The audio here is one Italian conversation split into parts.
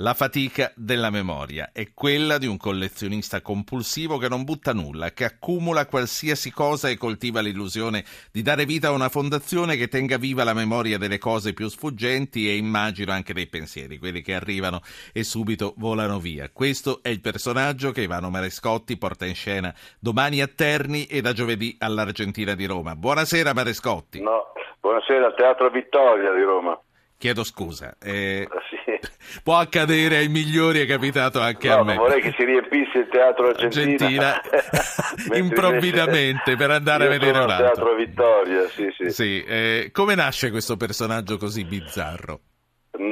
La fatica della memoria è quella di un collezionista compulsivo che non butta nulla, che accumula qualsiasi cosa e coltiva l'illusione di dare vita a una fondazione che tenga viva la memoria delle cose più sfuggenti e immagino anche dei pensieri, quelli che arrivano e subito volano via. Questo è il personaggio che Ivano Marescotti porta in scena domani a Terni e da giovedì all'Argentina di Roma. Buonasera Marescotti. No, buonasera al Teatro Vittoria di Roma. Chiedo scusa. Eh, sì. Può accadere ai migliori, è capitato anche no, a me. vorrei che si riempisse il teatro Argentina, Argentina improvvidamente per andare a vedere un altro. Teatro Vittoria, sì, sì. sì eh, come nasce questo personaggio così bizzarro?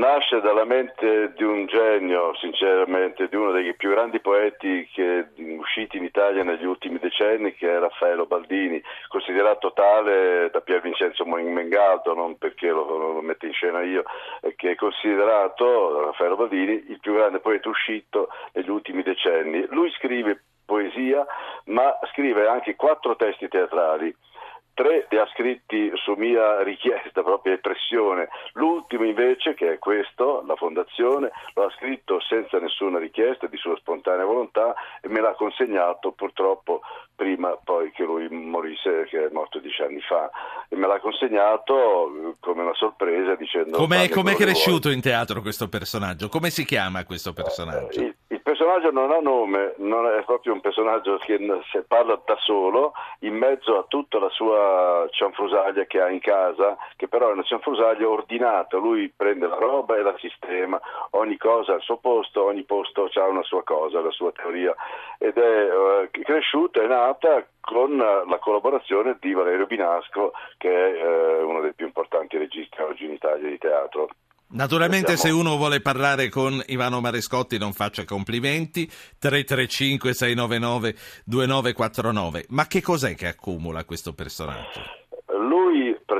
Nasce dalla mente di un genio, sinceramente, di uno dei più grandi poeti che, usciti in Italia negli ultimi decenni, che è Raffaello Baldini, considerato tale da Pier Vincenzo Mengaldo, non perché lo, lo metto in scena io, che è considerato, Raffaello Baldini, il più grande poeta uscito negli ultimi decenni. Lui scrive poesia, ma scrive anche quattro testi teatrali tre li ha scritti su mia richiesta, propria e pressione. L'ultimo invece, che è questo, la fondazione, lo ha scritto senza nessuna richiesta, di sua spontanea volontà e me l'ha consegnato purtroppo prima poi che lui morisse, che è morto dieci anni fa. E me l'ha consegnato eh, come una sorpresa dicendo... Com'è, com'è cresciuto in teatro questo personaggio? Come si chiama questo personaggio? Eh, il, personaggio non ha nome, non è proprio un personaggio che parla da solo, in mezzo a tutta la sua cianfrusaglia che ha in casa, che però è una cianfrusaglia ordinata, lui prende la roba e la sistema, ogni cosa al suo posto, ogni posto ha una sua cosa, la sua teoria, ed è uh, cresciuta, è nata con la collaborazione di Valerio Binasco, che è uh, uno dei più importanti registi oggi in Italia di teatro. Naturalmente se uno vuole parlare con Ivano Marescotti non faccia complimenti, 335 699 2949. Ma che cos'è che accumula questo personaggio?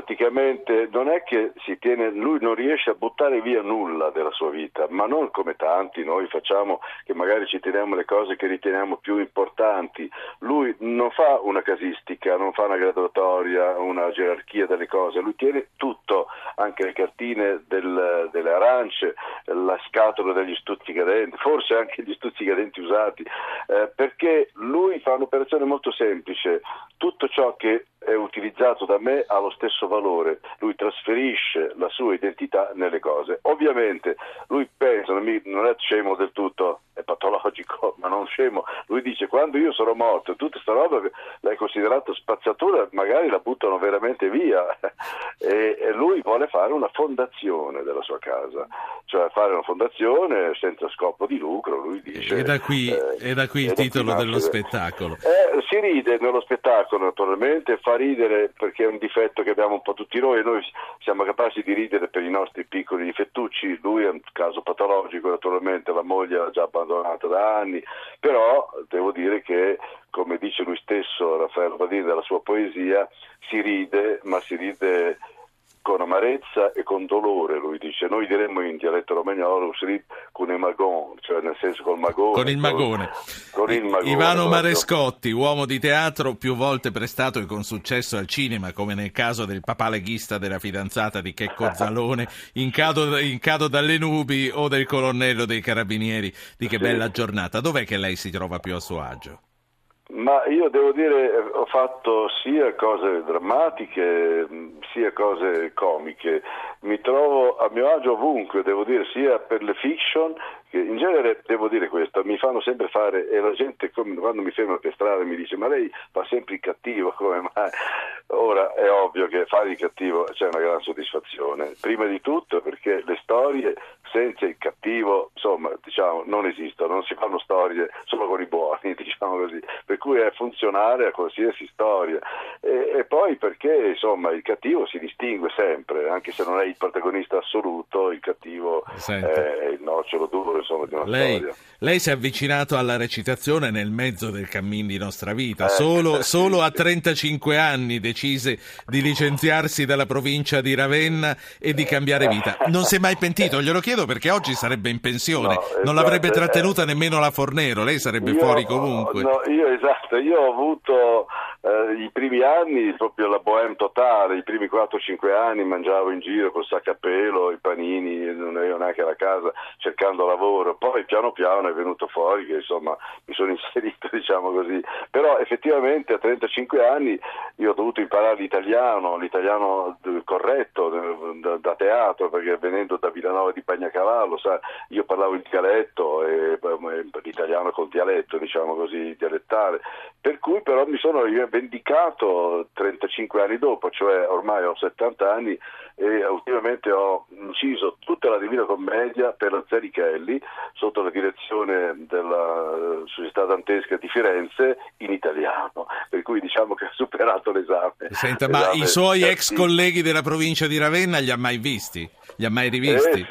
Praticamente non è che si tiene, lui non riesce a buttare via nulla della sua vita, ma non come tanti noi facciamo che magari ci teniamo le cose che riteniamo più importanti. Lui non fa una casistica, non fa una graduatoria, una gerarchia delle cose, lui tiene tutto, anche le cartine del, delle arance, la scatola degli stuzzicadenti, forse anche gli stuzzicadenti usati, eh, perché lui fa un'operazione molto semplice, tutto ciò che è utilizzato da me ha lo stesso valore, lui trasferisce la sua identità nelle cose. Ovviamente lui pensa, non è scemo del tutto, è patologico, ma non scemo, lui dice quando io sarò morto, tutta questa roba l'hai considerata spazzatura, magari la buttano veramente via e, e lui vuole fare una fondazione della sua casa, cioè fare una fondazione senza scopo di lucro, lui dice. E da qui, eh, da qui il titolo dello spettacolo. Eh, si ride nello spettacolo naturalmente, fa ridere perché è un difetto che abbiamo un po' tutti noi e noi siamo capaci di ridere per i nostri piccoli difettucci, lui è un caso patologico naturalmente, la moglie l'ha già abbandonato da anni, però devo dire che come dice lui stesso Raffaello Badini nella sua poesia, si ride, ma si ride con amarezza e con dolore, lui dice. Noi diremmo in dialetto romagnolo con il magone, cioè nel senso col magone. Con il magone. Con, il magone Ivano Marescotti, uomo di teatro, più volte prestato e con successo al cinema, come nel caso del papà leghista della fidanzata di Checco Zalone, in cado, in cado dalle nubi o del colonnello dei carabinieri di Che sì. bella giornata. Dov'è che lei si trova più a suo agio? Ma io devo dire, ho fatto sia cose drammatiche, sia cose comiche. Mi trovo a mio agio ovunque, devo dire, sia per le fiction, che in genere devo dire questo, mi fanno sempre fare, e la gente quando mi ferma per strada mi dice ma lei fa sempre il cattivo, come mai? Ora è ovvio che fare il cattivo c'è una gran soddisfazione, prima di tutto perché le storie senza il cattivo, insomma, diciamo, non esistono, non si fanno storie solo con i buoni, diciamo così, per cui è funzionale a qualsiasi storia. E, poi perché, insomma, il cattivo si distingue sempre, anche se non è il protagonista assoluto, il cattivo Senti. è il nocciolo duro, insomma, di una lei, storia. Lei si è avvicinato alla recitazione nel mezzo del cammin di nostra vita, eh, solo, solo a 35 anni decise di licenziarsi dalla provincia di Ravenna e di cambiare vita. Non si è mai pentito, glielo chiedo perché oggi sarebbe in pensione, no, esatto, non l'avrebbe trattenuta eh, nemmeno la Fornero, lei sarebbe io, fuori comunque. No, io esatto, io ho avuto eh, i primi anni, proprio la bohème totale, i primi 4-5 anni mangiavo in giro col sacco a pelo, i panini, non avevo neanche la casa cercando lavoro, poi piano piano è venuto fuori che insomma mi sono inserito diciamo così, però effettivamente a 35 anni io ho dovuto imparare l'italiano, l'italiano corretto da, da teatro perché venendo da Villanova di Bagnacavallo, sa, io parlavo il dialetto e l'italiano col dialetto diciamo così dialettale, per cui però mi sono vendicato 35 anni dopo, cioè ormai ho 70 anni e ultimamente ho inciso tutta la Divina Commedia per la Zerichelli sotto la direzione della Società Dantesca di Firenze in italiano, per cui diciamo che ha superato l'esame. Senta, ma i suoi ex colleghi della provincia di Ravenna li ha mai visti? Li ha mai rivisti? Eh,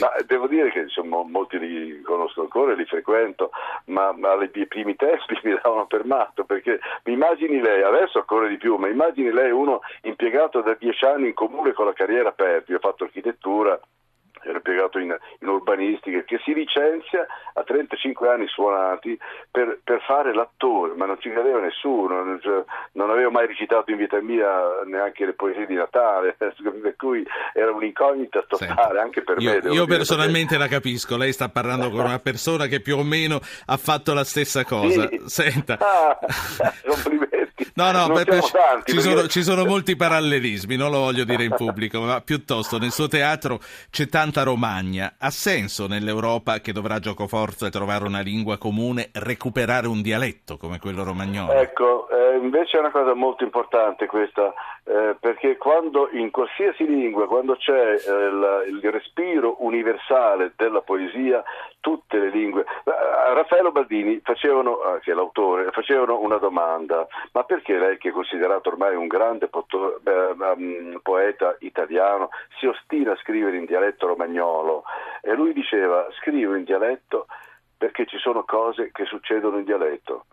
ma devo dire che insomma, molti li conosco ancora, li frequento, ma, ma ai primi tempi mi davano per matto, perché mi immagini lei, adesso ancora di più, ma immagini lei uno impiegato da dieci anni in comune con la carriera aperta, io ho fatto architettura, ero impiegato in, in, urbanistica, che si licenzia a 35 anni suonati per, per fare l'attore, ma non ci credeva nessuno, non, cioè, non, avevo mai recitato in vita mia neanche le poesie di Natale, per cui era un'incognita totale anche per io, me. Io personalmente perché... la capisco, lei sta parlando con una persona che più o meno ha fatto la stessa cosa. Sì. Senta. Ah, complimenti. No, no, beh, ci, perché... sono, ci, sono, molti parallelismi, non lo voglio dire in pubblico, ma piuttosto nel suo teatro c'è tanta romagna. Ha senso nell'Europa che dovrà giocoforza trovare una lingua comune, recuperare un dialetto come quello romagnolo? Ecco, eh, invece è una cosa molto importante questa, eh, perché quando in qualsiasi lingua, quando c'è eh, la, il respiro universale della poesia, tutte le lingue. A Raffaello Baldini facevano, ah, che è l'autore, facevano una domanda, ma perché lei che è considerato ormai un grande um, poeta italiano si ostina a scrivere in dialetto romagnolo? E lui diceva scrivo in dialetto perché ci sono cose che succedono in dialetto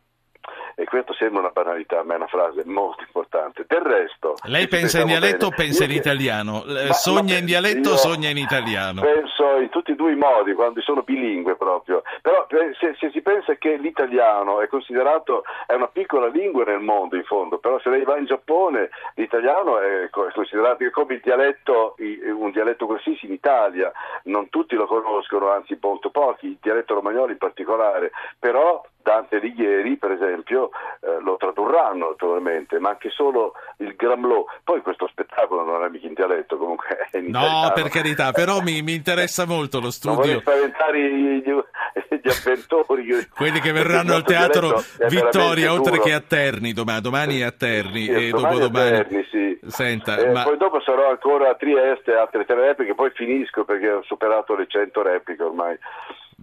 e questo sembra una banalità, ma è una frase molto importante. Del resto... Lei pensa in dialetto o pensa in italiano? Ma, sogna ma in dialetto o sogna in italiano? Penso in tutti e due i modi, quando sono bilingue proprio. Però se, se, si pensa che l'italiano è considerato, è una piccola lingua nel mondo in fondo, però se lei va in Giappone l'italiano è considerato come il dialetto, un dialetto qualsiasi in Italia, non tutti lo conoscono, anzi molto pochi, il dialetto romagnolo in particolare, però Dante Alighieri, per esempio, eh, lo tradurranno naturalmente, ma anche solo il Gramlò. Poi questo spettacolo non è mica in dialetto, comunque è in No, italiano. per carità, però mi, mi, interessa molto lo studio. Non voglio spaventare gli, gli, avventori. Quelli che verranno al teatro Vittoria, oltre che a Terni, domani, domani è a Terni sì, e dopodomani... Terni, sì. Senta, eh, ma... Poi dopo sarò ancora a Trieste, altre tre repliche, poi finisco perché ho superato le 100 repliche ormai.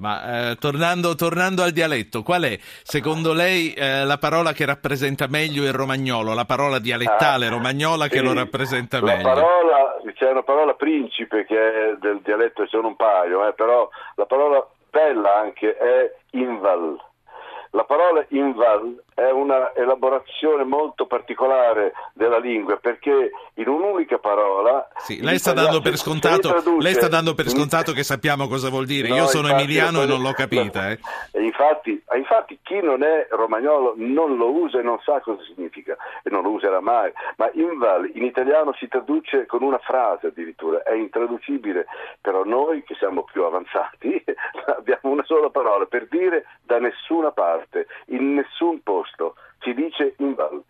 Ma eh, tornando, tornando, al dialetto, qual è secondo lei eh, la parola che rappresenta meglio il romagnolo, la parola dialettale ah, romagnola che lo rappresenta la meglio? Parola, c'è una parola principe che è del dialetto, sono un paio, eh, però la parola bella anche è inval. La parola inval è una elaborazione molto particolare della lingua perché in un'unica parola sì, lei, sta dando per scontato, lei sta dando per scontato che sappiamo cosa vuol dire. No, io sono emiliano e non l'ho capita eh. infatti, infatti, chi non è romagnolo non lo usa e non sa cosa significa e non lo userà mai. Ma inval in italiano si traduce con una frase addirittura è intraducibile però noi che siamo più avanzati abbiamo una sola parola per dire da nessuna parte in nessun posto si dice inval.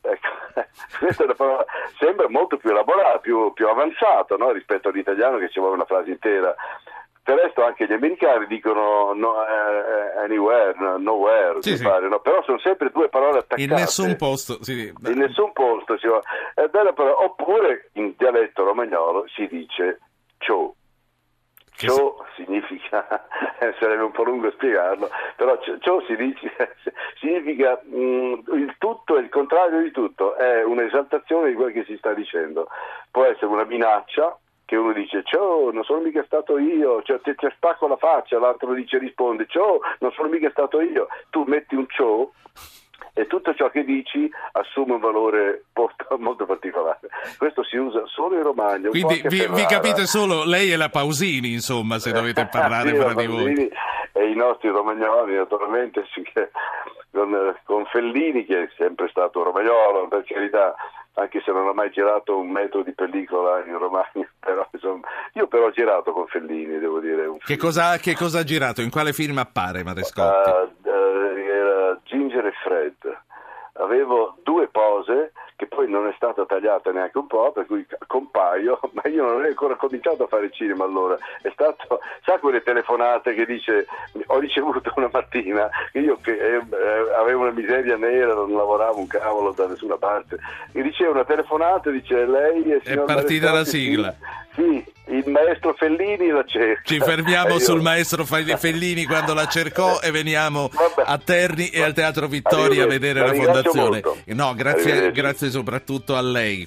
Ecco, questa è una parola, sembra molto più elaborata, più, più avanzata no? rispetto all'italiano che ci vuole una frase intera. Del resto anche gli americani dicono no, uh, anywhere, no, nowhere, sì, sì. Pare, no? però sono sempre due parole attaccate. In nessun posto. Sì. In nessun posto. Oppure in dialetto romagnolo si dice ciò. Ciò significa, sarebbe un po' lungo spiegarlo, però ciò significa mh, mm, il tutto e il contrario di tutto, è un'esaltazione di quello che si sta dicendo. Può essere una minaccia, che uno dice ciao non sono mica stato io, cioè, ti, ti spacco la faccia, l'altro dice risponde ciao non sono mica stato io, tu metti un ciao e tutto ciò che dici assume un valore molto particolare. Questo si usa solo in Romagna. Quindi vi, vi, capite solo lei e la Pausini, insomma, se dovete parlare fra di voi. E i nostri romagnoli, naturalmente, con, con Fellini che è sempre stato romagnolo, per carità, anche se non ho mai girato un metro di pellicola in Romagna, però insomma, io però ho girato con Fellini, devo dire. Che cosa, che cosa, ha girato? In quale film appare Marescotti? Uh, era Ginger e Fred. Avevo due pose che poi non è stata tagliata neanche un po', per cui compaio, ma io non ho ancora cominciato a fare cinema allora. È stato, sa quelle telefonate che dice, ho ricevuto una mattina, io che eh, avevo una miseria nera, non lavoravo un cavolo da nessuna parte, mi riceve una telefonata, dice lei è, partita la sigla. Sì, il maestro Fellini la cerca. Ci fermiamo io... sul maestro Fellini quando la cercò e veniamo Vabbè. a Terni e al Teatro Vittoria a vedere la fondazione. Molto. No, grazie, grazie soprattutto a lei.